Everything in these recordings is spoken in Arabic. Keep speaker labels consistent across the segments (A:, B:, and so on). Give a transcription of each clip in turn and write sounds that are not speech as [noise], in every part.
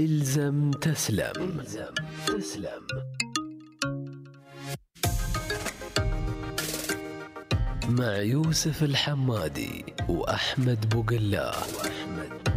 A: إلزم تسلم. إلزم تسلم. مع يوسف الحمادي وأحمد بوقلاه واحمد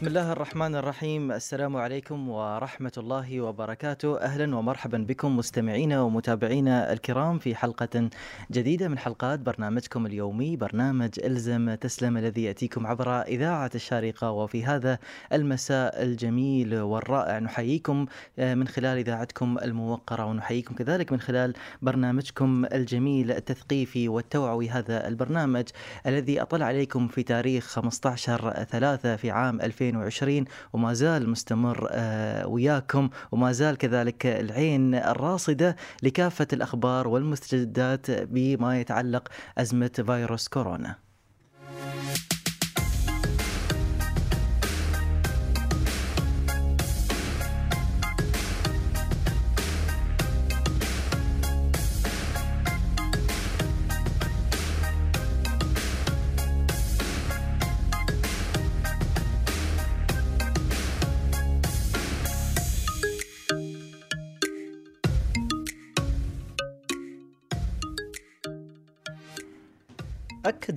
B: بسم الله الرحمن الرحيم. السلام عليكم ورحمة الله وبركاته. أهلا ومرحبا بكم مستمعينا ومتابعينا الكرام في حلقة جديدة من حلقات برنامجكم اليومي برنامج إلزم تسلم الذي يأتيكم عبر إذاعة الشارقة. وفي هذا المساء الجميل والرائع نحييكم آه، من خلال إذاعتكم الموقرة ونحييكم كذلك من خلال برنامجكم الجميل التثقيفي والتوعوي. هذا البرنامج الذي أطلع عليكم في تاريخ 15 ثلاثة في عام 2000 2020 وما زال مستمر آه، وياكم وما زال كذلك العين الراصدة لكافة الأخبار والمستجدات بما يتعلق أزمة فيروس كورونا.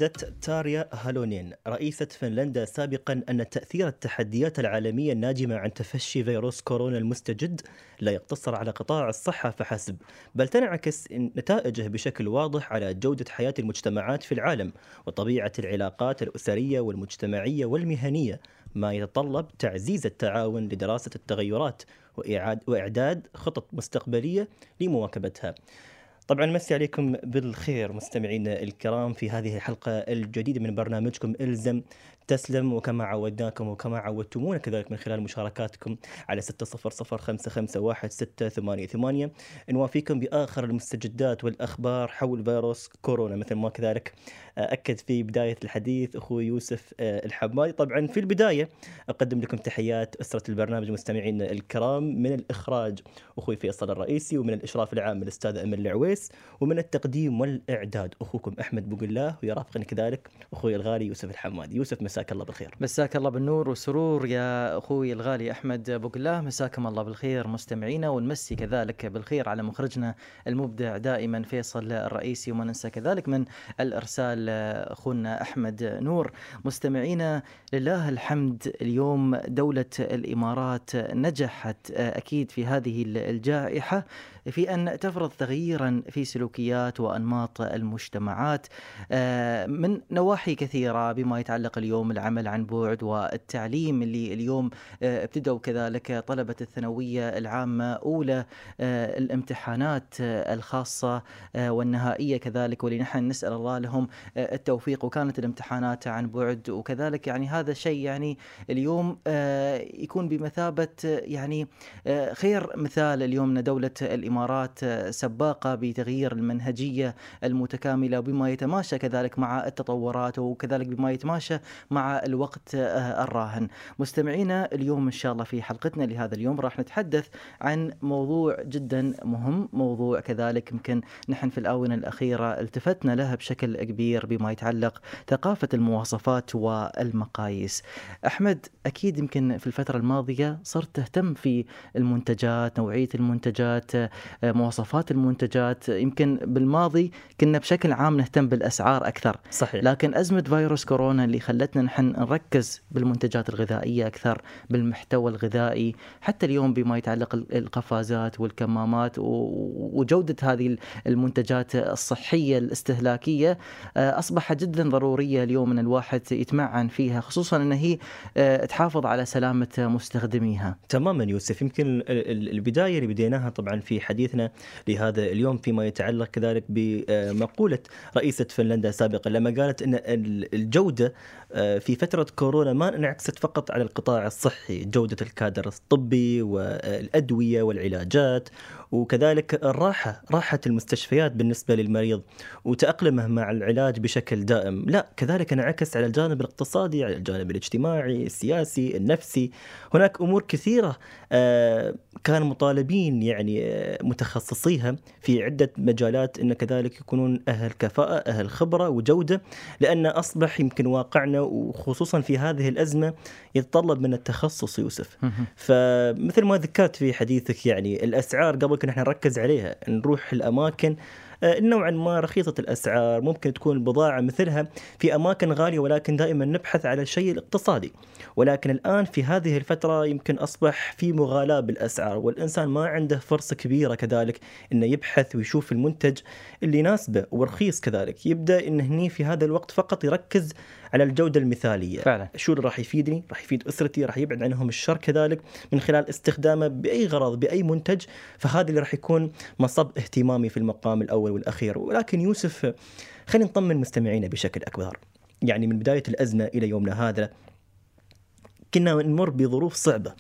C: أكدت تاريا هالونين رئيسة فنلندا سابقا أن تأثير التحديات العالمية الناجمة عن تفشي فيروس كورونا المستجد لا يقتصر على قطاع الصحة فحسب بل تنعكس نتائجه بشكل واضح على جودة حياة المجتمعات في العالم وطبيعة العلاقات الأسرية والمجتمعية والمهنية ما يتطلب تعزيز التعاون لدراسة التغيرات وإعداد خطط مستقبلية لمواكبتها. طبعا مسي عليكم بالخير مستمعينا الكرام في هذه الحلقة الجديدة من برنامجكم إلزم تسلم وكما عودناكم وكما عودتمونا كذلك من خلال مشاركاتكم على 600551688 نوافيكم بآخر المستجدات والأخبار حول فيروس كورونا. مثل ما كذلك أكد في بداية الحديث أخوي يوسف آه، الحمادي. طبعا في البداية أقدم لكم تحيات أسرة البرنامج مستمعينا الكرام من الإخراج أخوي فيصل الرئيسي ومن الإشراف العام الأستاذ أمل العويس ومن التقديم والإعداد أخوكم أحمد بوقلاه ويرافقني كذلك أخوي الغالي يوسف الحمادي. يوسف مساك الله بالخير.
B: مساك الله بالنور والسرور يا أخوي الغالي أحمد بوقلاه مساكم الله بالخير مستمعينا ونمسي كذلك بالخير على مخرجنا المبدع دائما فيصل الرئيسي وما ننسى كذلك من الإرسال أخونا أحمد نور. مستمعينا لله الحمد اليوم دولة الإمارات نجحت أكيد في هذه الجائحة. في أن تفرض تغييرا في سلوكيات وأنماط المجتمعات. آه، من نواحي كثيرة بما يتعلق اليوم العمل عن بعد والتعليم اللي اليوم آه، ابتدوا كذلك طلبة الثانوية العامة أولى آه، الامتحانات الخاصة والنهائية كذلك. واللي نحن نسأل الله لهم التوفيق. وكانت الامتحانات عن بعد وكذلك يعني هذا الشيء يعني اليوم يكون بمثابة يعني خير مثال اليوم دوله الإمارات. الإمارات سباقة بتغيير المنهجية المتكاملة بما يتماشى كذلك مع التطورات وكذلك بما يتماشى مع الوقت الراهن. مستمعينا اليوم إن شاء الله في حلقتنا لهذا اليوم راح نتحدث عن موضوع جدا مهم، موضوع كذلك يمكن نحن في الآونة الأخيرة التفتنا له بشكل كبير بما يتعلق ثقافة المواصفات والمقاييس. أحمد أكيد يمكن في الفترة الماضية صرت تهتم في المنتجات، نوعية المنتجات، مواصفات المنتجات. يمكن بالماضي كنا بشكل عام نهتم بالأسعار أكثر.
C: صحيح.
B: لكن أزمة فيروس كورونا اللي خلتنا نحن نركز بالمنتجات الغذائية أكثر بالمحتوى الغذائي حتى اليوم بما يتعلق القفازات والكمامات وجودة هذه المنتجات الصحية الاستهلاكية آه، اصبحت جدا ضرورية اليوم إن الواحد يتمعن فيها خصوصا إن هي آه، تحافظ على سلامة مستخدميها.
C: تماما يوسف يمكن البداية اللي بديناها طبعا في حديثنا لهذا اليوم فيما يتعلق كذلك بمقولة رئيسة فنلندا سابقا لما قالت أن الجودة آه، في فترة كورونا ما انعكست فقط على القطاع الصحي جودة الكادر الطبي والأدوية والعلاجات وكذلك الراحة راحة المستشفيات بالنسبة للمريض وتأقلمه مع العلاج بشكل دائم. لا كذلك انعكس على الجانب الاقتصادي على الجانب الاجتماعي السياسي النفسي. هناك أمور كثيرة آه، كان مطالبين يعني آه، متخصصيها في عدة مجالات أن كذلك يكونون أهل كفاءة أهل خبرة وجودة لأن أصبح يمكن واقعنا وخصوصا في هذه الأزمة يتطلب من التخصص يوسف. فمثل ما ذكرت في حديثك يعني الأسعار قبل كنا إحنا نركز عليها نروح الأماكن آه، نوعا ما رخيصة الأسعار ممكن تكون البضاعة مثلها في أماكن غالية ولكن دائما نبحث على الشيء الاقتصادي ولكن الآن في هذه الفترة يمكن أصبح في مغالاة بالأسعار والإنسان ما عنده فرصة كبيرة كذلك أنه يبحث ويشوف المنتج اللي يناسبه ورخيص كذلك. يبدأ أنه هني في هذا الوقت فقط يركز على الجودة المثالية.
B: فعلا.
C: شو اللي راح يفيدني؟ راح يفيد أسرتي راح يبعد عنهم الشر كذلك من خلال استخدامه بأي غرض بأي منتج. فهذا اللي راح يكون مصب اهتمامي في المقام الأول والأخير. ولكن يوسف خلينا نطمن مستمعينا بشكل أكبر. يعني من بداية الأزمة إلى يومنا هذا كنا نمر بظروف صعبة.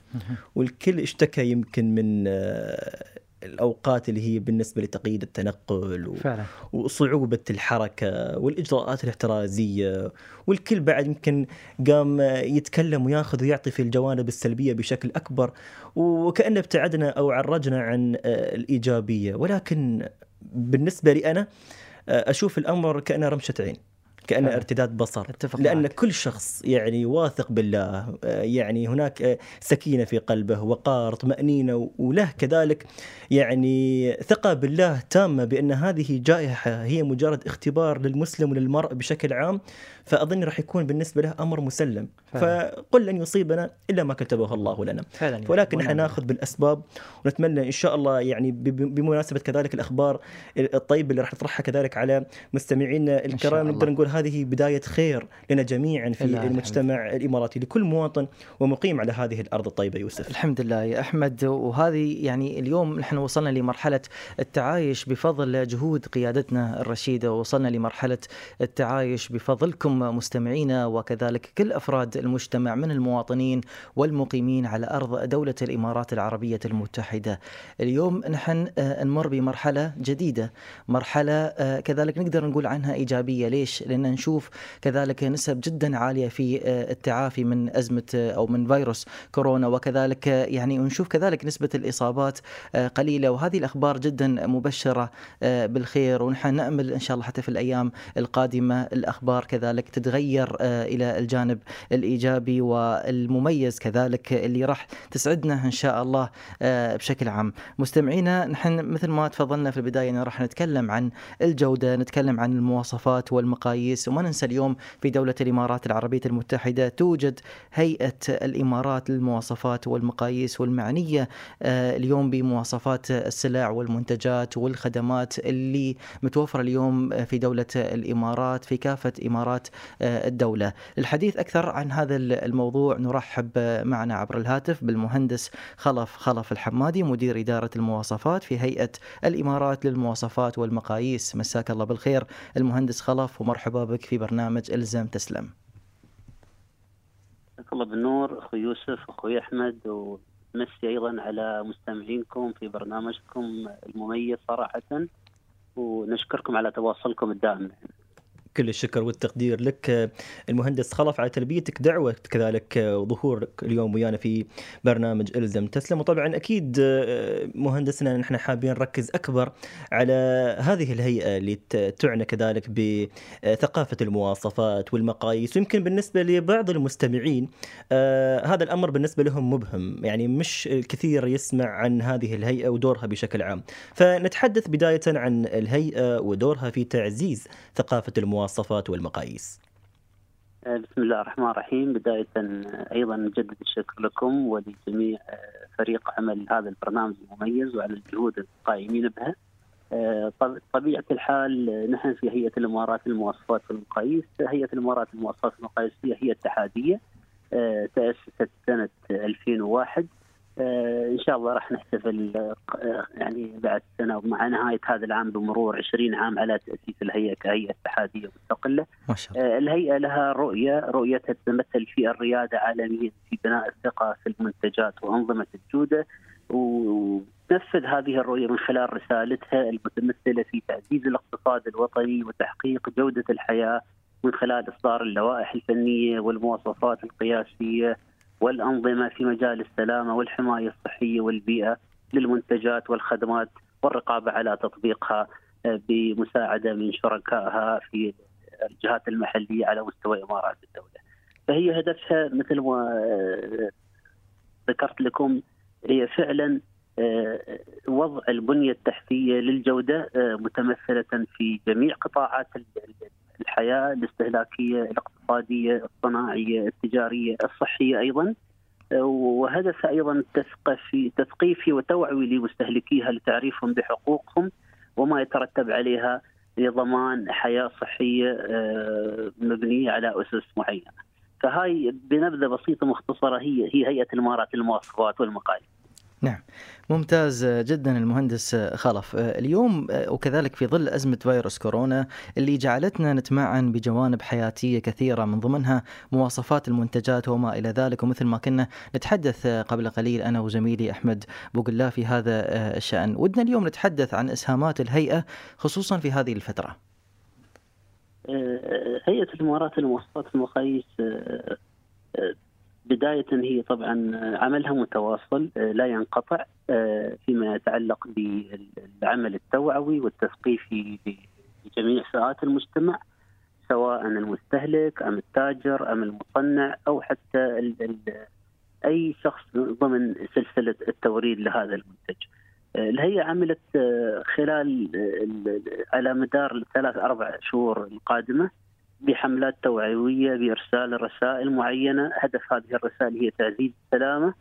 C: والكل اشتكى يمكن من آه، الأوقات اللي هي بالنسبة لتقييد التنقل و...
B: فعلا.
C: وصعوبة الحركة والإجراءات الاحترازية والكل بعد يمكن قام يتكلم وياخذ ويعطي في الجوانب السلبية بشكل أكبر وكانه ابتعدنا أو عرجنا عن آه، الإيجابية. ولكن بالنسبة لي أنا آه، أشوف الأمر كأنه رمشة عين. كأنه
B: فعلا.
C: ارتداد بصر
B: أتفق
C: لأن
B: معك.
C: كل شخص يعني واثق بالله آه، يعني هناك آه، سكينة في قلبه وقار طمأنينة وله كذلك يعني ثقة بالله تامة بأن هذه جائحة هي مجرد اختبار للمسلم وللمرء بشكل عام فأظن راح يكون بالنسبة له أمر مسلم
B: فعلا.
C: فقل لن يصيبنا إلا ما كتبه الله لنا
B: فعلا
C: ولكن نحن
B: ونعم.
C: ناخذ بالأسباب ونتمنى إن شاء الله يعني بمناسبة كذلك الأخبار الطيبه اللي راح نطرحها كذلك على مستمعينا الكرام. نقدر نقول هذه بداية خير لنا جميعا في
B: لله الحمد.
C: المجتمع الإماراتي لكل مواطن ومقيم على هذه الأرض الطيبة يوسف
B: الحمد لله يا أحمد وهذه يعني اليوم نحن وصلنا لمرحلة التعايش بفضل جهود قيادتنا الرشيدة ووصلنا لمرحلة التعايش بفضلكم مستمعينا وكذلك كل أفراد المجتمع من المواطنين والمقيمين على أرض دولة الإمارات العربية المتحدة. اليوم نحن آه، نمر بمرحلة جديدة، مرحلة آه، كذلك نقدر نقول عنها إيجابية، ليش؟ لأن نشوف كذلك نسب جدا عالية في آه، التعافي من أزمة آه، أو من فيروس كورونا وكذلك آه، يعني نشوف كذلك نسبة الإصابات آه، قليلة. وهذه الأخبار جدا مبشرة آه، بالخير. ونحن نأمل إن شاء الله حتى في الأيام القادمة الأخبار كذلك تتغير إلى الجانب الإيجابي والمميز كذلك اللي راح تسعدنا إن شاء الله بشكل عام. مستمعينا نحن مثل ما تفضلنا في البداية أن راح نتكلم عن الجودة، نتكلم عن المواصفات والمقاييس. وما ننسى اليوم في دولة الإمارات العربية المتحدة توجد هيئة الإمارات للمواصفات والمقاييس والمعنية آه، اليوم بمواصفات السلع والمنتجات والخدمات اللي متوفرة اليوم في دولة الإمارات في كافة إمارات آه، الدولة. للحديث أكثر عن هذا الموضوع نرحب معنا عبر الهاتف بالمهندس خلف خلف الحمادي مدير إدارة المواصفات في هيئة الإمارات للمواصفات والمقاييس. مساك الله بالخير المهندس خلف ومرحبا بك في برنامج الزم تسلم.
D: الله بالنور أخوي يوسف أخوي أحمد ومسي أيضا على مستمعينكم في برنامجكم المميز صراحة ونشكركم على تواصلكم الدائم
C: كل الشكر والتقدير لك المهندس خلف على تلبيتك دعوة كذلك وظهورك اليوم ويانا في برنامج ألزم تسلم. وطبعا أكيد مهندسنا نحن حابين نركز أكبر على هذه الهيئة اللي تعنى كذلك بثقافة المواصفات والمقاييس. ويمكن بالنسبة لبعض المستمعين هذا الأمر بالنسبة لهم مبهم يعني مش الكثير يسمع عن هذه الهيئة ودورها بشكل عام. فنتحدث بداية عن الهيئة ودورها في تعزيز ثقافة المواصفات. المواصفات والمقاييس.
D: بسم الله الرحمن الرحيم. بداية أيضا نجدد الشكر لكم ولجميع فريق عمل هذا البرنامج المميز وعلى الجهود القائمين بها. طبيعة الحال نحن في هيئة الإمارات للمواصفات والمقاييس. هيئة الإمارات للمواصفات والمقاييس هي هي اتحادية تأسست سنة 2001 آه إن شاء الله راح نحتفل آه يعني بعد سنة ومع نهاية هذا العام بمرور 20 عام على تأسيس الهيئة كهيئة اتحادية مستقلة.
B: ما شاء الله.
D: آه الهيئة لها رؤية، رؤيتها تتمثل في الريادة عالميا في بناء الثقة في المنتجات وأنظمة الجودة وتنفذ هذه الرؤية من خلال رسالتها المتمثلة في تعزيز الاقتصاد الوطني وتحقيق جودة الحياة من خلال إصدار اللوائح الفنية والمواصفات القياسية والأنظمة في مجال السلامة والحماية الصحية والبيئة للمنتجات والخدمات والرقابة على تطبيقها آه، بمساعدة من شركائها في الجهات المحلية على مستوى إمارات الدولة. فهي هدفها مثل ما آه، ذكرت لكم هي فعلا وضع البنية التحتية للجودة متمثلة في جميع قطاعات الحياة الاستهلاكية، الاقتصادية، الصناعية، التجارية، الصحية أيضا وهدف أيضا التثقيفي تثقيفي وتوعوي لمستهلكيها لتعريفهم بحقوقهم وما يترتب عليها لضمان حياة صحية آه، مبنية على أسس معينة. فهاي بنبذة بسيطة مختصرة هي هي هيئة الإمارات للمواصفات والمقاييس.
B: نعم. ممتاز جدا المهندس خلف. اليوم وكذلك في ظل أزمة فيروس كورونا اللي جعلتنا نتمعن بجوانب حياتية كثيرة من ضمنها مواصفات المنتجات وما إلى ذلك. ومثل ما كنا نتحدث قبل قليل أنا وزميلي أحمد بوغلا في هذا الشأن. ودنا اليوم نتحدث عن إسهامات الهيئة خصوصا في هذه الفترة.
D: هيئة الإمارات للمواصفات والمقاييس بداية هي طبعا عملها متواصل آه، لا ينقطع آه، فيما يتعلق بالعمل التوعوي والتثقيفي لجميع فئات المجتمع سواء المستهلك أم التاجر أم المصنع أو حتى أي شخص ضمن سلسلة التوريد لهذا المنتج. آه، الهيئة عملت خلال على مدار الثلاث أربع شهور القادمة بحملات توعوية بإرسال رسائل معينة، هدف هذه الرسائل هي تعزيز السلامة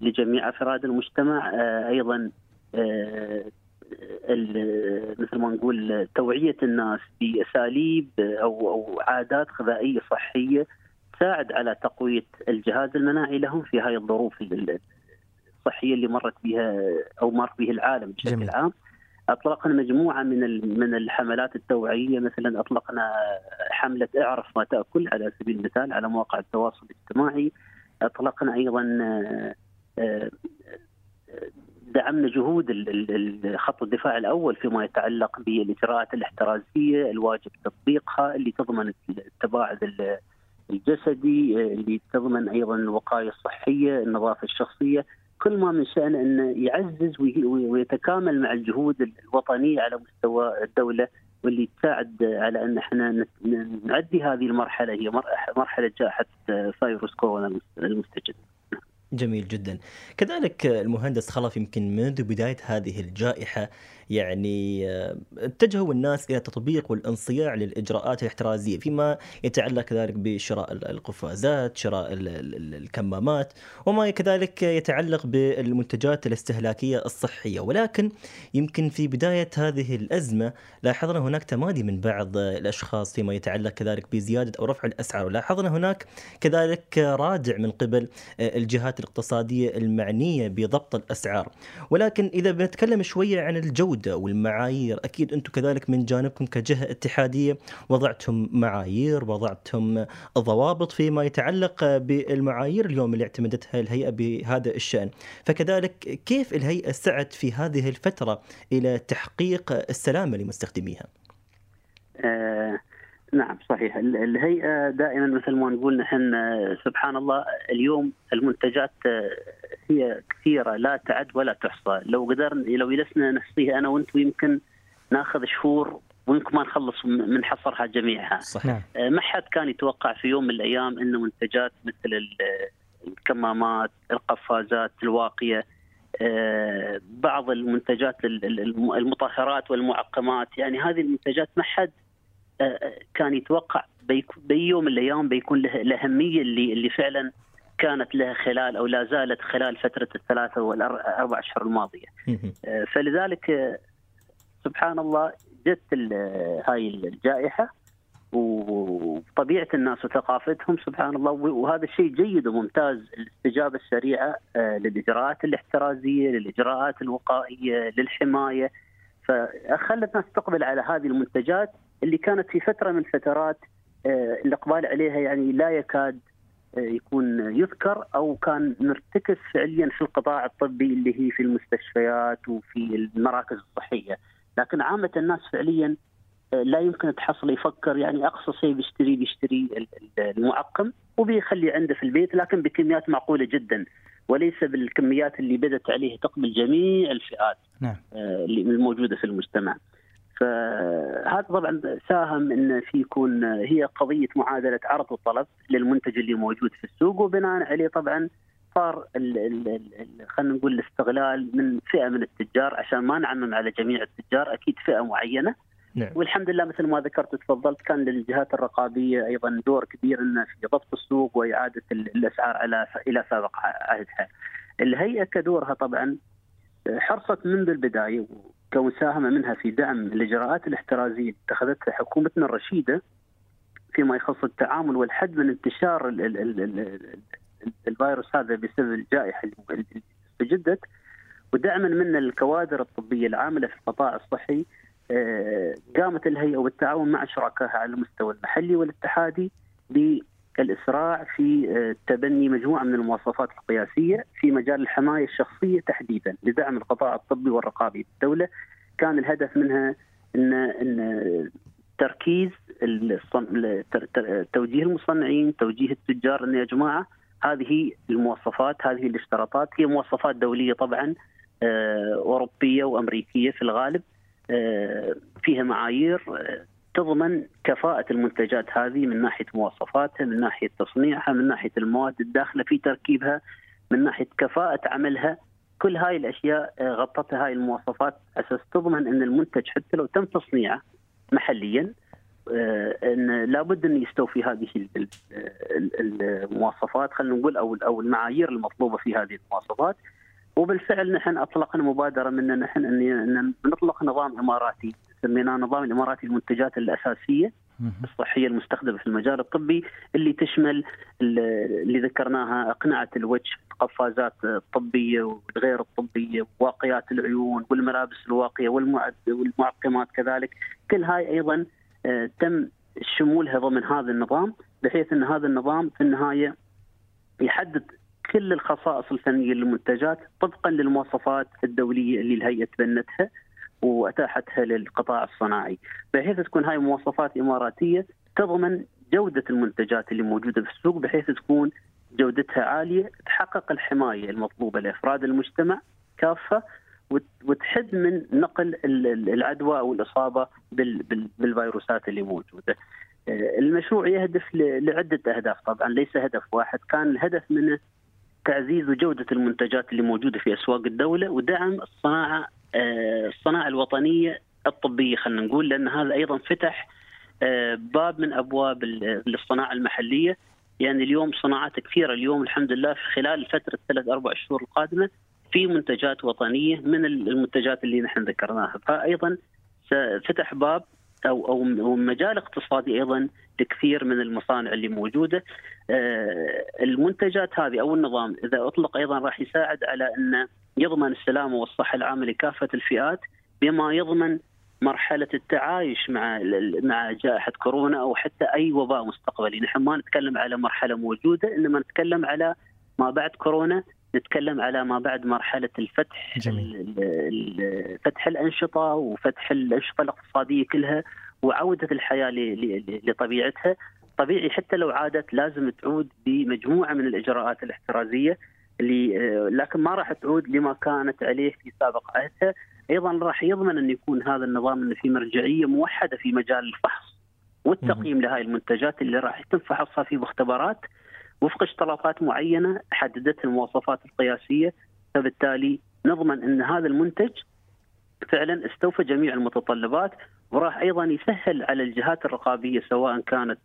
D: لجميع أفراد المجتمع، آه، أيضا آه، مثل ما نقول توعية الناس بأساليب أو أو عادات غذائية صحية تساعد على تقوية الجهاز المناعي لهم في هذه الظروف الصحية اللي مرت بها أو مر به العالم بشكل جميل. عام. أطلقنا مجموعة من من الحملات التوعويه مثلا أطلقنا حملة إعرف ما تأكل على سبيل المثال على مواقع التواصل الاجتماعي. أطلقنا أيضا آه، دعمنا جهود خط الدفاع الأول فيما يتعلق بالإجراءات الاحترازية الواجب تطبيقها اللي تضمن التباعد الجسدي اللي تضمن أيضا الوقايه الصحيه النظافة الشخصية. كل ما من شأنه أنه يعزز ويتكامل مع الجهود الوطنية على مستوى الدولة واللي تساعد على أن إحنا نعدي هذه المرحلة هي مرحلة جائحة فيروس كورونا المستجد.
C: جميل جدا كذلك المهندس خلف يمكن منذ بداية هذه الجائحة يعني آه، اتجهوا الناس إلى تطبيق والانصياع للإجراءات الاحترازية فيما يتعلق كذلك بشراء القفازات، شراء الكمامات وما كذلك يتعلق بالمنتجات الاستهلاكية الصحية، ولكن يمكن في بداية هذه الأزمة لاحظنا هناك تمادي من بعض الأشخاص فيما يتعلق كذلك بزيادة أو رفع الأسعار، ولاحظنا هناك كذلك رادع من قبل الجهات الاقتصادية المعنية بضبط الأسعار، ولكن إذا بنتكلم شوية عن الجودة الجودة والمعايير أكيد أنتم كذلك من جانبكم كجهة اتحادية وضعتم معايير وضعتم ضوابط فيما يتعلق بالمعايير اليوم اللي اعتمدتها الهيئة بهذا الشأن فكذلك كيف الهيئة سعت في هذه الفترة إلى تحقيق السلامة لمستخدميها؟
D: آه نعم صحيح. الهيئة دائما مثل ما نقول نحن سبحان الله اليوم المنتجات هي كثيرة لا تعد ولا تحصى. لو قدرنا لو جلسنا نحصيها أنا وأنت يمكن ناخذ شهور ويمكن ما نخلص من حصرها جميعها. صحيح. آه، ما حد كان يتوقع في يوم من الأيام أن منتجات مثل الكمامات القفازات الواقية آه، بعض المنتجات المطهرات والمعقمات. يعني هذه المنتجات ما حد آه، كان يتوقع بيوم من الأيام بيكون له الأهمية اللي اللي فعلا كانت لها خلال أو لا زالت خلال فترة الثلاثة والأربع اشهر الماضية. آه، فلذلك آه، سبحان الله جت هاي الجائحة وطبيعة الناس وثقافتهم سبحان الله وهذا الشيء جيد وممتاز الاستجابة السريعة للإجراءات الاحترازية، للإجراءات الوقائية، للحماية فخلت الناس تقبل على هذه المنتجات اللي كانت في فترة من الفترات آه، الإقبال عليها يعني لا يكاد يكون يذكر أو كان مرتكز فعليا في القطاع الطبي اللي هي في المستشفيات وفي المراكز الصحية، لكن عامة الناس فعليا لا يمكن تحصل يفكر يعني أقصى شيء بيشتري بيشتري المعقم وبيخلي عنده في البيت لكن بكميات معقولة جدا وليس بالكميات اللي بدت عليه تقبل جميع الفئات
B: نعم.
D: الموجودة في المجتمع. فهذا طبعا ساهم إن في يكون هي قضية معادلة عرض وطلب للمنتج اللي موجود في السوق وبناء عليه طبعا صار خلينا نقول الاستغلال من فئة من التجار عشان ما نعمم على جميع التجار أكيد فئة معينة
C: نعم.
D: والحمد لله مثل ما ذكرت وتفضلت كان للجهات الرقابية أيضا دور كبير انه في ضبط السوق وإعادة الأسعار على إلى سابق عهدها. الهيئة كدورها طبعا حرصت منذ البداية كمساهمه منها في دعم الإجراءات الاحترازية اللي اتخذتها حكومتنا الرشيدة فيما يخص التعامل والحد من انتشار ال ال ال ال الفيروس هذا بسبب الجائحة اللي استجدت. ودعما من الكوادر الطبية العاملة في القطاع الصحي قامت الهيئة بالتعاون مع شركائها على المستوى المحلي والاتحادي بالاسراع في تبني مجموعة من المواصفات القياسية في مجال الحماية الشخصية تحديدا لدعم القطاع الطبي والرقابي. بالدولة كان الهدف منها إن إن تركيز توجيه المصنعين توجيه التجار إن يا جماعة هذه المواصفات هذه الاشتراطات هي مواصفات دولية طبعا أوروبية وأمريكية في الغالب فيها معايير تضمن كفاءة المنتجات هذه من ناحية مواصفاتها من ناحية تصنيعها من ناحية المواد الداخلة في تركيبها من ناحية كفاءة عملها. كل هاي الأشياء غطتها هاي المواصفات أساس تضمن أن المنتج حتى لو تم تصنيعه محليا إن لابد إن يستوفي هذه المواصفات خلينا نقول أو أو المعايير المطلوبة في هذه المواصفات. وبالفعل نحن أطلقنا مبادرة منا نحن إن نطلق نظام إماراتي. سميناه نظام الاماراتي للمنتجات الأساسية الصحية المستخدمة في المجال الطبي اللي تشمل اللي ذكرناها أقنعة الوجه القفازات الطبيه والغير الطبية وواقيات العيون والملابس الواقية والمعقمات كذلك. كل هاي أيضا تم شمولها ضمن هذا النظام بحيث إن هذا النظام في النهاية يحدد كل الخصائص الفنية للمنتجات طبقا للمواصفات الدولية اللي الهيئة تبنتها. وأتاحتها للقطاع الصناعي، بحيث تكون هاي مواصفات إماراتية تضمن جودة المنتجات اللي موجودة في السوق بحيث تكون جودتها عالية تحقق الحماية المطلوبة لأفراد المجتمع كافة وتحد من نقل العدوى أو الإصابة بالفيروسات اللي موجودة. المشروع يهدف لعدة أهداف طبعا ليس هدف واحد، كان الهدف منه تعزيز جوده المنتجات اللي موجودة في أسواق الدولة ودعم الصناعة الصناعة الوطنية الطبية خلينا نقول لأن هذا أيضا فتح باب من أبواب الصناعة المحلية. يعني اليوم صناعات كثيرة. اليوم الحمد لله في خلال فترة ثلاث أربع شهور القادمة في منتجات وطنية من المنتجات اللي نحن ذكرناها. فايضا فتح باب أو أو مجال اقتصادي أيضا لكثير من المصانع اللي موجودة. المنتجات هذه أو النظام إذا أطلق أيضا راح يساعد على أن يضمن السلامة والصحة العامة لكافة الفئات بما يضمن مرحلة التعايش مع مع جائحة كورونا أو حتى أي وباء مستقبلي، نحن ما نتكلم على مرحلة موجودة إنما نتكلم على ما بعد كورونا نتكلم على ما بعد مرحلة الفتح
B: جميل.
D: فتح الأنشطة وفتح الأنشطة الاقتصادية كلها. وعودة الحياة لطبيعتها. طبيعي حتى لو عادت لازم تعود بمجموعة من الإجراءات الاحترازية اللي لكن ما راح تعود لما كانت عليه في سابق عهدها. أيضا راح يضمن أن يكون هذا النظام إنه في مرجعية موحدة في مجال الفحص والتقييم لهذه المنتجات اللي راح يتم فحصها في مختبرات وفق اشتراطات معينة حددتها المواصفات القياسية. فبالتالي نضمن أن هذا المنتج فعلا استوفى جميع المتطلبات وراح أيضا يسهل على الجهات الرقابية سواء كانت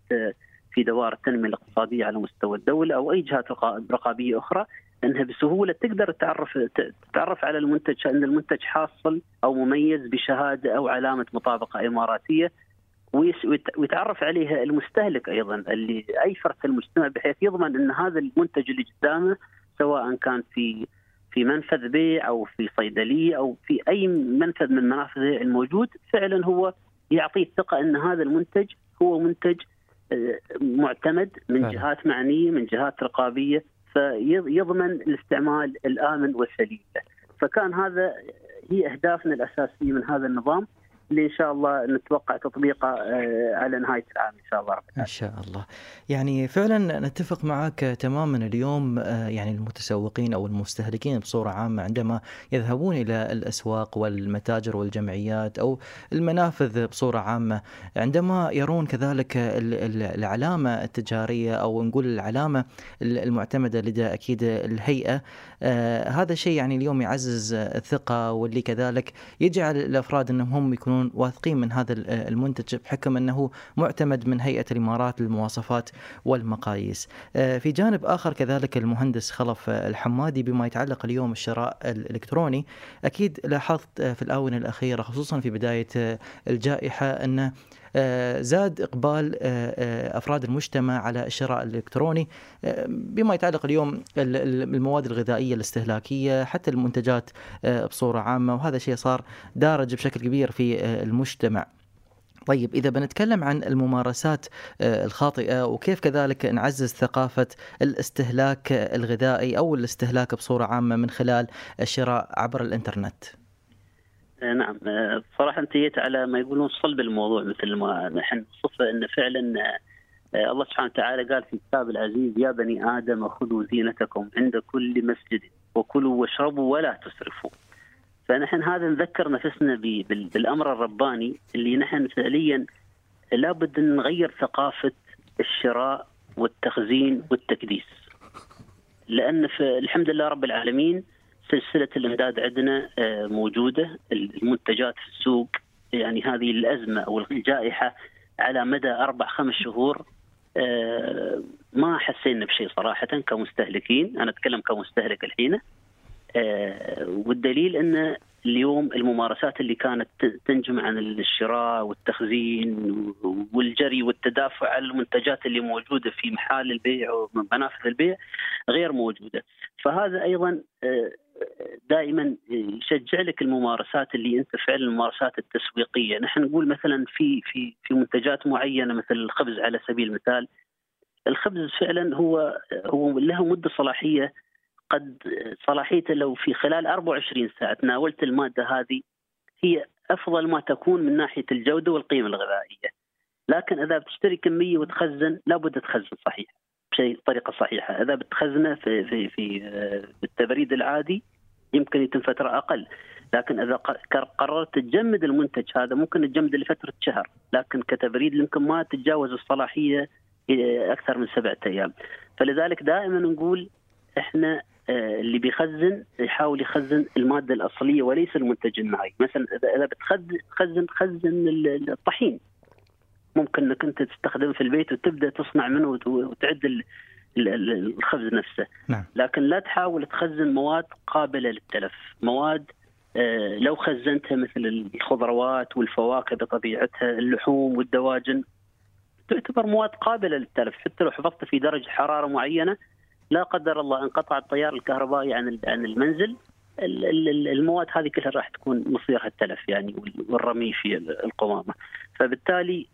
D: في دوائر التنمية الاقتصادية على مستوى الدولة أو أي جهات رقابية أخرى إنها بسهولة تقدر تعرف تتعرف على المنتج إن المنتج حاصل أو مميز بشهادة أو علامة مطابقة إماراتية ويتعرف عليها المستهلك أيضا اللي اي فرد في المجتمع بحيث يضمن إن هذا المنتج اللي قدامه سواء كان في في منفذ بيع أو في صيدليه أو في أي منفذ من منافذ الموجود فعلا هو يعطيه الثقة أن هذا المنتج هو منتج آه، معتمد من. جهات معنية من جهات رقابية فيضمن الاستعمال الآمن والسليم. فكان هذا هي أهدافنا الأساسية من هذا النظام اللي إن شاء الله نتوقع تطبيقه آه، على نهاية العام إن شاء الله رب
B: إن شاء الله. يعني فعلا نتفق معك تماما اليوم آه، يعني المتسوقين أو المستهلكين بصورة عامة عندما يذهبون إلى الأسواق والمتاجر والجمعيات أو المنافذ بصورة عامة عندما يرون كذلك ال- ال- العلامة التجارية أو نقول العلامة ال- المعتمدة لدى أكيد الهيئة آه، هذا شيء يعني اليوم يعزز الثقة واللي كذلك يجعل الأفراد أنهم هم يكونون واثقين من هذا ال- المنتج بحكم أنه معتمد من هيئة الإمارات للمواصفات والمقاييس. آه، في جانب آخر كذلك المهندس خلف آه، الحمادي بما يتعلق اليوم الشراء الإلكتروني أكيد لاحظت آه، في الآونة الأخيرة خصوصا في بداية آه، الجائحة أن آه، زاد إقبال آه، آه، أفراد المجتمع على الشراء الإلكتروني. آه، بما يتعلق اليوم ال- ال- المواد الغذائية الاستهلاكية حتى المنتجات آه، بصورة عامة وهذا شيء صار دارج بشكل كبير في آه، المجتمع. طيب إذا بنتكلم عن الممارسات آه، الخاطئة وكيف كذلك نعزز ثقافة الاستهلاك الغذائي أو الاستهلاك بصورة عامة من خلال الشراء عبر الإنترنت؟
D: آه، نعم. آه، صراحة أنت جيت على ما يقولون صلب الموضوع مثل ما نحن نصفه أن فعلا آه، آه، الله سبحانه وتعالى قال في كتاب العزيز يا بني آدم خذوا زينتكم عند كل مسجد وكلوا واشربوا ولا تسرفوا. فنحن هذا نذكر نفسنا ب- بال- بالأمر الرباني اللي نحن فعليا لابد أن نغير ثقافة الشراء والتخزين والتكديس. في الحمد لله رب العالمين سلسلة الإمداد عندنا آه، موجودة. المنتجات في السوق يعني هذه الأزمة أو الجائحة على مدى أربع خمس شهور آه، ما حسينا بشيء صراحة كمستهلكين. أنا أتكلم كمستهلك الحين. والدليل أن اليوم الممارسات اللي كانت تنجم عن الشراء والتخزين والجري والتدافع على المنتجات اللي موجودة في محال البيع ومنافذ البيع غير موجودة. فهذا أيضا آه، دائما يشجع لك الممارسات اللي أنت فعلا الممارسات التسويقية، نحن نقول مثلا في في في منتجات معينة مثل الخبز على سبيل المثال. الخبز فعلا هو هو له مدة صلاحية قد صلاحيته لو في خلال 24 ساعة تناولت المادة هذه هي أفضل ما تكون من ناحية الجودة والقيمة الغذائية. لكن إذا بتشتري كمية وتخزن لابد تخزن صحيح بشيء طريقة صحيحة، إذا بتخزنه في في في آه، بالتبريد العادي يمكن يتم فترة أقل، لكن إذا ق- قررت تجمد المنتج هذا ممكن تجمده لفترة شهر، لكن كتبريد يمكن ما تتجاوز الصلاحية آه، أكثر من سبعة أيام. فلذلك دائما نقول إحنا اللي بيخزن يحاول يخزن المادة الأصلية وليس المنتج النهائي، مثلا اذا بتخزن خزن خزن ال- الطحين ممكن إنك أنت تستخدمه في البيت وتبدأ تصنع منه وت- وتعد ال- ال- ال- الخبز نفسه.
B: نعم.
D: لكن لا تحاول تخزن مواد قابلة للتلف. مواد آه، لو خزنتها مثل الخضروات والفواكه بطبيعتها اللحوم والدواجن تعتبر مواد قابلة للتلف. حتى لو حفظتها في درجة حرارة معينة لا قدر الله انقطع التيار الكهربائي عن عن المنزل. ال- ال- ال- المواد هذه كلها راح تكون مصيرها التلف يعني وال- والرمي في ال- القمامه فبالتالي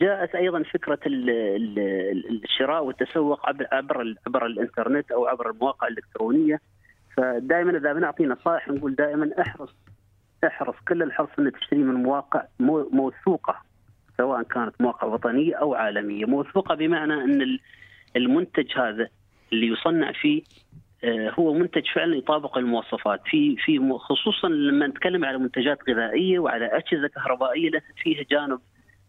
D: جاءت أيضا فكرة ال- ال- الشراء والتسوق عبر عبر عبر الإنترنت أو عبر المواقع الإلكترونية. فدائما إذا بنعطي نصائح نقول دائما احرص احرص كل الحرص إنك تشتري من مواقع مو- موثوقة سواء كانت مواقع وطنية أو عالمية، موثوقة بمعنى إن ال- المنتج هذا اللي يصنع فيه آه، هو منتج فعلا يطابق المواصفات. في في خصوصا لما نتكلم على منتجات غذائية وعلى أجهزة كهربائية لها فيها جانب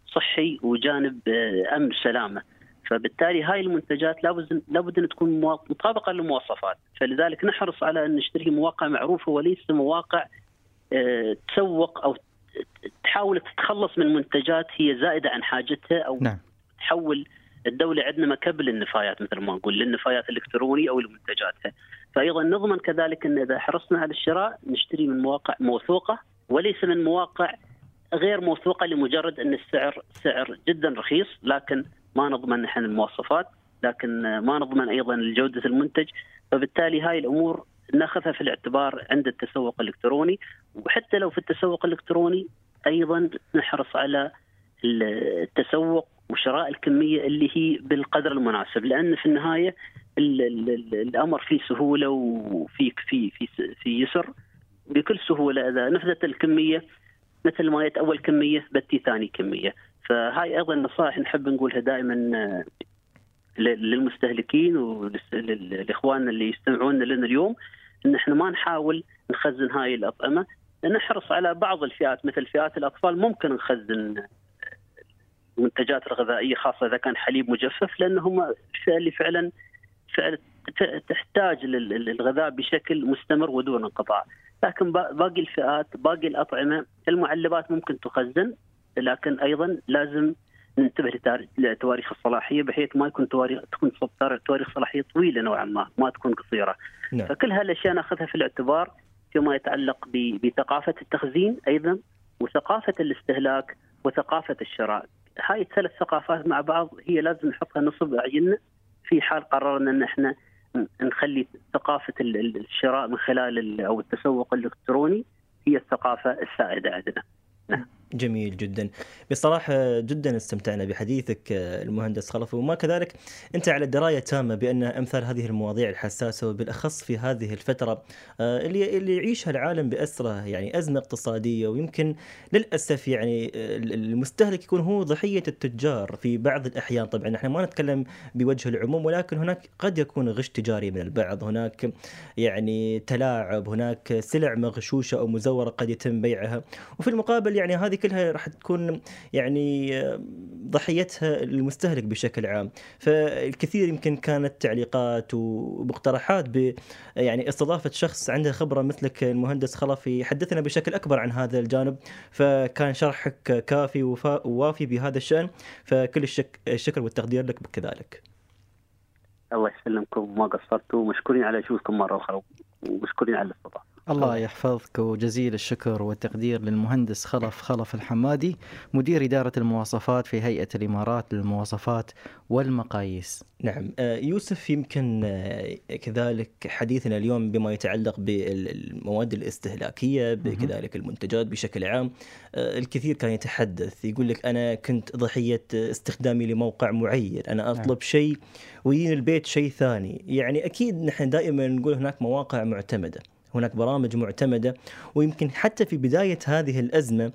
D: صحي وجانب آه، أمن سلامه فبالتالي هاي المنتجات لابد لابد أن تكون مطابقة للمواصفات. فلذلك نحرص على أن نشتري مواقع معروفة وليس مواقع آه، تسوق أو تحاول تتخلص من منتجات هي زائدة عن حاجتها أو
B: نعم.
D: تحول الدولة عندنا مكب للنفايات مثل ما نقول للنفايات الإلكترونية أو لمنتجاتها. فايضا نضمن كذلك إن إذا حرصنا على الشراء نشتري من مواقع موثوقة وليس من مواقع غير موثوقة لمجرد إن السعر سعر جدا رخيص لكن ما نضمن نحن المواصفات لكن ما نضمن أيضا جودة المنتج. فبالتالي هاي الأمور ناخذها في الاعتبار عند التسوق الإلكتروني. وحتى لو في التسوق الإلكتروني أيضا نحرص على التسوق وشراء الكمية اللي هي بالقدر المناسب لأن في النهاية ال ال ال الأمر فيه سهولة وفي في في في يسر. بكل سهولة إذا نفذت الكمية مثل ما جت اول كمية بتي ثاني كمية. فهاي أيضا نصائح نحب نقولها دائما آه، للمستهلكين وللاخواننا اللي يستمعون لنا اليوم إن إحنا ما نحاول نخزن هاي الأطعمة. نحرص على بعض الفئات مثل فئات الأطفال ممكن نخزن المنتجات الغذائيه خاصة إذا كان حليب مجفف لأن هم اللي فعلا فعلا تحتاج للغذاء بشكل مستمر ودون انقطاع. لكن باقي الفئات باقي الأطعمة المعلبات ممكن تخزن لكن أيضا لازم ننتبه لتواريخ الصلاحية بحيث ما يكون تواريخ تكون تواريخ صلاحية طويلة نوعا ما ما تكون قصيرة. نعم. فكل هالأشياء نأخذها في الاعتبار فيما يتعلق بثقافة التخزين أيضا وثقافة الاستهلاك وثقافة الشراء. هاي الثلاث ثقافات مع بعض هي لازم نحطها نصب اعيننا في حال قررنا إن إحنا نخلي ثقافة الشراء من خلال أو التسوق الإلكتروني هي الثقافة السائدة عندنا. نعم.
C: جميل جدا. بصراحة جدا استمتعنا بحديثك المهندس خلف. وما كذلك أنت على دراية تامة بأن أمثال هذه المواضيع الحساسة وبالأخص في هذه الفترة آه، اللي اللي يعيشها العالم بأسرة يعني أزمة اقتصادية. ويمكن للأسف يعني المستهلك يكون هو ضحية التجار في بعض الأحيان. طبعا إحنا ما نتكلم بوجه العموم ولكن هناك قد يكون غش تجاري من البعض. هناك يعني تلاعب هناك سلع مغشوشة أو مزورة قد يتم بيعها. وفي المقابل يعني هذه كلها راح تكون يعني ضحيتها المستهلك بشكل عام. فالكثير يمكن كانت تعليقات ومقترحات ب يعني استضافه شخص عنده خبرة مثلك المهندس خلفي يحدثنا بشكل أكبر عن هذا الجانب فكان شرحك كافي ووافي بهذا الشأن فكل الشك الشكر والتقدير لك كذلك
D: الله يسلمكم. ما قصرتوا. ومشكورين على وجودكم مرة أخرى ومشكورين على الاستضافة.
B: الله يحفظك وجزيل الشكر والتقدير للمهندس خلف خلف الحمادي مدير إدارة المواصفات في هيئة الإمارات للمواصفات والمقاييس.
C: نعم. آه، يوسف يمكن آه، كذلك حديثنا اليوم بما يتعلق بالمواد الاستهلاكية كذلك المنتجات بشكل عام. آه، الكثير كان يتحدث يقول لك أنا كنت ضحية استخدامي لموقع معين أنا نعم. أطلب شيء ويجيني البيت شيء ثاني. يعني أكيد نحن دائما نقول هناك مواقع معتمدة. هناك برامج معتمدة ويمكن حتى في بداية هذه الأزمة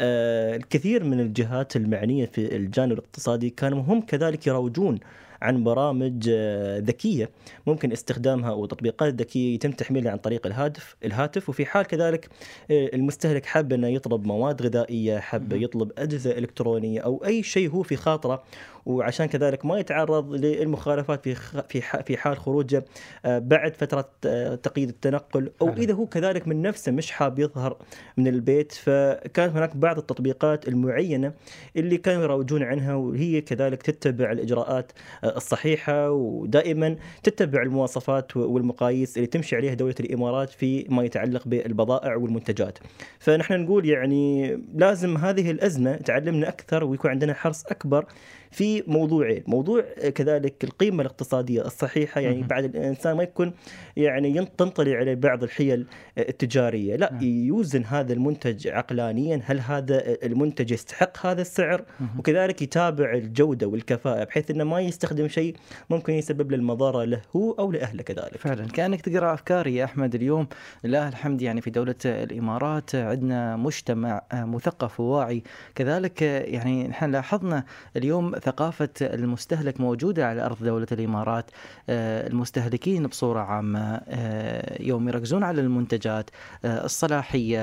C: آه، الكثير من الجهات المعنية في الجانب الاقتصادي كانوا هم كذلك يروجون عن برامج آه، ذكية. ممكن استخدامها أو تطبيقات ذكية يتم تحميلها عن طريق الهاتف الهاتف وفي حال كذلك آه، المستهلك حاب إنه يطلب مواد غذائية حاب يطلب أجهزة إلكترونية أو أي شيء هو في خاطره وعشان كذلك ما يتعرض للمخالفات في في في حال خروجه آه، بعد فترة آه، تقييد التنقل أو إذا هو كذلك من نفسه مش حاب يظهر من البيت فكانت هناك بعض التطبيقات المعينة اللي كانوا يروجون عنها وهي كذلك تتبع الإجراءات آه، الصحيحة ودائما تتبع المواصفات والمقاييس اللي تمشي عليها دولة الإمارات في ما يتعلق بالبضائع والمنتجات. فنحن نقول يعني لازم هذه الأزمة تعلمنا أكثر ويكون عندنا حرص أكبر في موضوعين. موضوع كذلك القيمة الاقتصادية الصحيحة يعني بعد الإنسان ما يكون يعني تنطلي عليه بعض الحيل التجارية. لا يوزن هذا المنتج عقلانيا هل هذا المنتج يستحق هذا السعر؟ وكذلك يتابع الجودة والكفاءة بحيث أنه ما يستخدم شيء ممكن يسبب له المضرة له هو أو لأهله كذلك.
B: فعلا. كأنك تقرأ أفكاري يا أحمد اليوم. لله الحمد يعني في دولة الإمارات عندنا مجتمع مثقف وواعي. كذلك يعني نحن لاحظنا اليوم ثقافة المستهلك موجودة على أرض دولة الإمارات آه، المستهلكين بصورة عامة آه، يوم يركزون على المنتجات آه، الصلاحية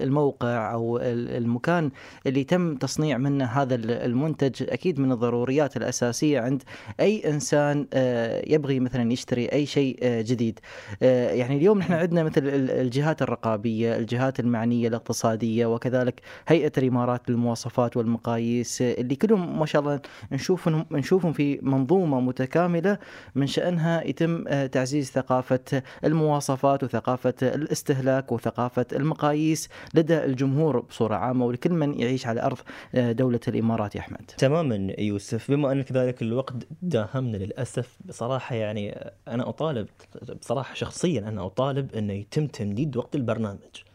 B: الموقع أو المكان اللي تم تصنيع منه هذا المنتج. أكيد من الضروريات الأساسية عند أي إنسان يبغي مثلا يشتري أي شيء جديد. يعني اليوم نحن عندنا مثل الجهات الرقابية الجهات المعنية الاقتصادية وكذلك هيئة الإمارات للمواصفات والمقاييس اللي كلهم ما شاء الله نشوفهم نشوفهم في منظومة متكاملة من شأنها يتم آه، تعزيز ثقافة المواصفات وثقافة الاستهلاك وثقافة المقاييس لدى الجمهور بصورة عامة ولكل من يعيش على أرض آه، دولة الإمارات يا أحمد.
C: تماما يوسف بما أن كذلك الوقت داهمنا للأسف بصراحة يعني أنا أطالب بصراحة شخصيا أنا أطالب انه يتم تمديد وقت البرنامج.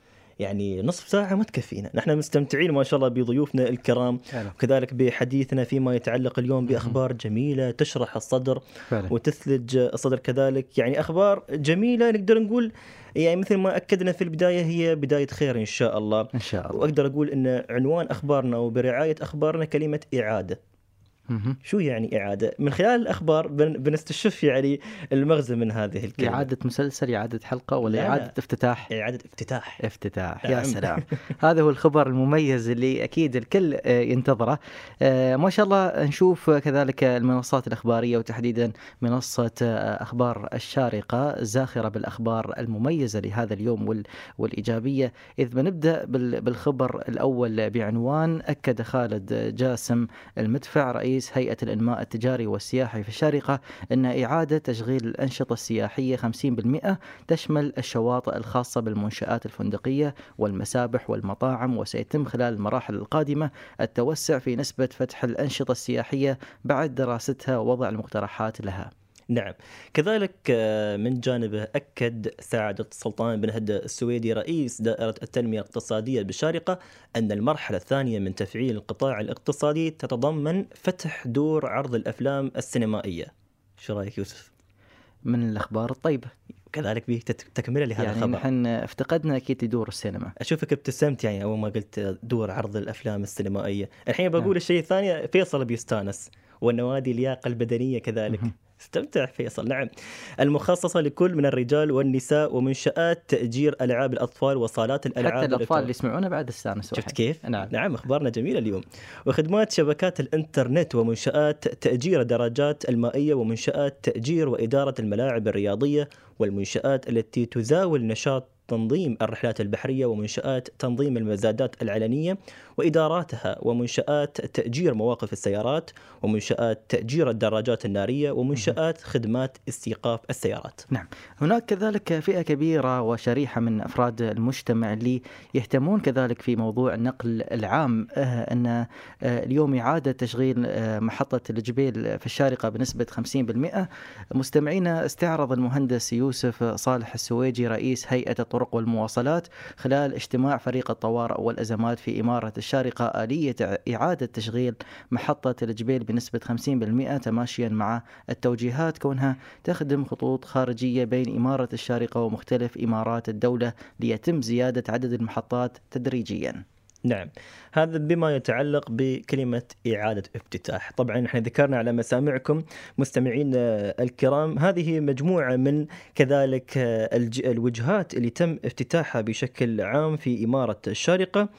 C: يعني نصف ساعة ما تكفينا نحن مستمتعين ما شاء الله بضيوفنا الكرام
B: فعلا.
C: وكذلك بحديثنا فيما يتعلق اليوم بأخبار جميلة تشرح الصدر
B: فعلا.
C: وتثلج الصدر كذلك يعني أخبار جميلة نقدر نقول يعني مثل ما أكدنا في البداية هي بداية خير إن شاء الله
B: إن شاء الله
C: وأقدر أقول أن عنوان أخبارنا وبرعاية أخبارنا كلمة إعادة
B: مهم.
C: شو يعني إعادة؟ من خلال الأخبار بن- بنستشف يعني المغزى من هذه الكلمة.
B: إعادة مسلسل إعادة حلقة ولا
C: لا، لا.
B: اعاده افتتاح؟
C: إعادة افتتاح.
B: افتتاح. يا
C: نعم.
B: سلام. [laughs] هذا هو الخبر المميز اللي أكيد الكل آه، ينتظره. آه، ما شاء الله نشوف كذلك المنصات الأخبارية وتحديدا منصة آه، أخبار الشارقة زاخرة بالأخبار المميزة لهذا اليوم وال- والإيجابية. إذ بنبدأ بال- بالخبر الأول بعنوان أكد خالد جاسم المدفع رئيس هيئة الإنماء التجاري والسياحي في الشارقة إن إعادة تشغيل الأنشطة السياحية 50% تشمل الشواطئ الخاصة بالمنشآت الفندقية والمسابح والمطاعم وسيتم خلال المراحل القادمة التوسع في نسبة فتح الأنشطة السياحية بعد دراستها ووضع المقترحات لها.
C: نعم. كذلك آه، من جانبه أكد سعادة السلطان بن هدى السويدي رئيس دائرة التنمية الاقتصادية بالشارقة أن المرحلة الثانية من تفعيل القطاع الاقتصادي تتضمن فتح دور عرض الأفلام السينمائية. شو رأيك يوسف؟
B: من الأخبار الطيبة.
C: كذلك به تكملة لهذا
B: يعني
C: الخبر.
B: نحن افتقدنا أكيد لدور السينما.
C: أشوفك ابتسمت يعني أول ما قلت دور عرض الأفلام السينمائية، الحين بقول
B: نعم.
C: الشيء الثاني فيصل بيستانس والنوادي اللياقه البدنية كذلك. استمتع فيصل نعم المخصصة لكل من الرجال والنساء ومنشآت تأجير ألعاب الأطفال وصالات الألعاب
B: حتى الأطفال اللي. يسمعونا بعد استانسوا
C: شفت كيف؟
B: نعم
C: نعم أخبارنا جميلة اليوم وخدمات شبكات الإنترنت ومنشآت تأجير الدراجات المائية ومنشآت تأجير وإدارة الملاعب الرياضية والمنشآت التي تزاول نشاط تنظيم الرحلات البحرية ومنشآت تنظيم المزادات العلنية وإداراتها ومنشآت تأجير مواقف السيارات ومنشآت تأجير الدراجات النارية ومنشآت خدمات استيقاف السيارات.
B: نعم. هناك كذلك فئة كبيرة وشريحة من أفراد المجتمع اللي يهتمون كذلك في موضوع النقل العام آه، أن آه، اليوم إعادة تشغيل آه، محطة الجبيل في الشارقة بنسبة 50% مستمعينا استعرض المهندس يوسف صالح السويجي رئيس هيئة الطرق والمواصلات خلال اجتماع فريق الطوارئ والأزمات في إمارة الشارقة. آلية إعادة تشغيل محطة الجبيل بنسبة 50% تماشيا مع التوجيهات. كونها تخدم خطوط خارجية بين إمارة الشارقة ومختلف إمارات الدولة ليتم زيادة عدد المحطات تدريجيا.
C: نعم. هذا بما يتعلق بكلمة إعادة افتتاح. طبعا إحنا ذكرنا على مسامعكم مستمعين الكرام هذه مجموعة من كذلك الوجهات اللي تم افتتاحها بشكل عام في إمارة الشارقة.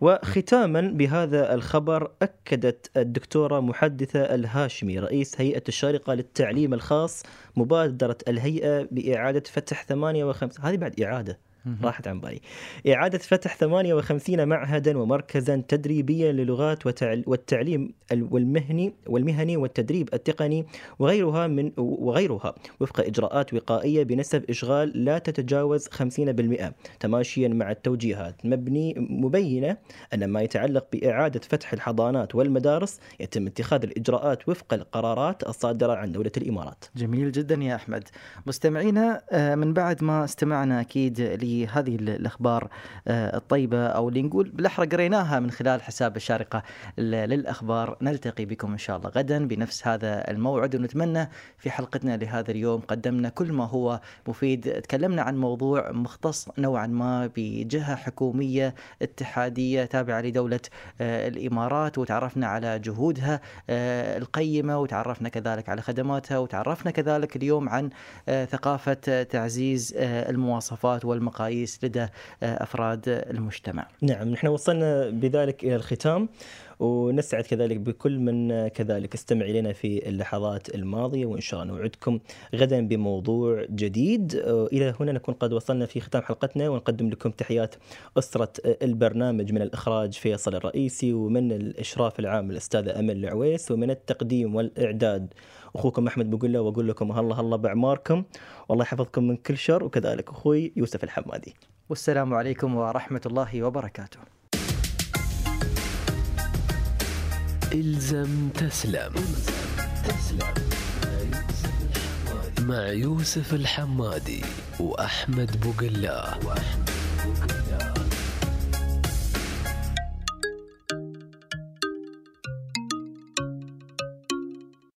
C: وختاما بهذا الخبر أكدت الدكتورة محدثة الهاشمي رئيس هيئة الشارقة للتعليم الخاص مبادرة الهيئة بإعادة فتح 58 هذه بعد إعادة. راحت عن بالي. إعادة فتح 58 معهدا ومركزا تدريبيا للغات والتعليم ال- والمهني والمهني والتدريب التقني وغيرها من وغيرها. وفق إجراءات وقائية بنسب إشغال لا تتجاوز 50% تماشيا مع التوجيهات. مبني مبينة أن ما يتعلق بإعادة فتح الحضانات والمدارس يتم اتخاذ الإجراءات وفق القرارات الصادرة عن دولة الإمارات.
B: جميل جدا يا أحمد. مستمعينا آه، من بعد ما استمعنا أكيد لهذه ال- الأخبار آه، الطيبة أو اللي نقول بالأحرى قريناها من خلال حساب الشارقة للأخبار. نلتقي بكم إن شاء الله غدا بنفس هذا الموعد ونتمنى في حلقتنا لهذا اليوم قدمنا كل ما هو مفيد. تكلمنا عن موضوع مختص نوعا ما بجهة حكومية اتحادية تابعة لدولة آه، الإمارات وتعرفنا على جهودها آه، القيمة وتعرفنا كذلك على خدماتها وتعرفنا كذلك اليوم عن ثقافة تعزيز المواصفات والمقاييس لدى آه، أفراد المجتمع.
C: نعم نحن وصلنا بذلك إلى الختام ونسعد كذلك بكل من كذلك استمع إلينا في اللحظات الماضية وإن شاء الله نوعدكم غدا بموضوع جديد إلى هنا نكون قد وصلنا في ختام حلقتنا ونقدم لكم تحيات أسرة البرنامج من الإخراج فيصل الرئيسي ومن الإشراف العام الأستاذة أمل العويس ومن التقديم والإعداد أخوكم أحمد بقول وأقول لكم هلا هلا بأعماركم والله يحفظكم من كل شر وكذلك أخوي يوسف الحمادي.
B: والسلام عليكم ورحمة الله وبركاته.
A: إلزم تسلم. تسلم مع يوسف الحمادي وأحمد بوقلاه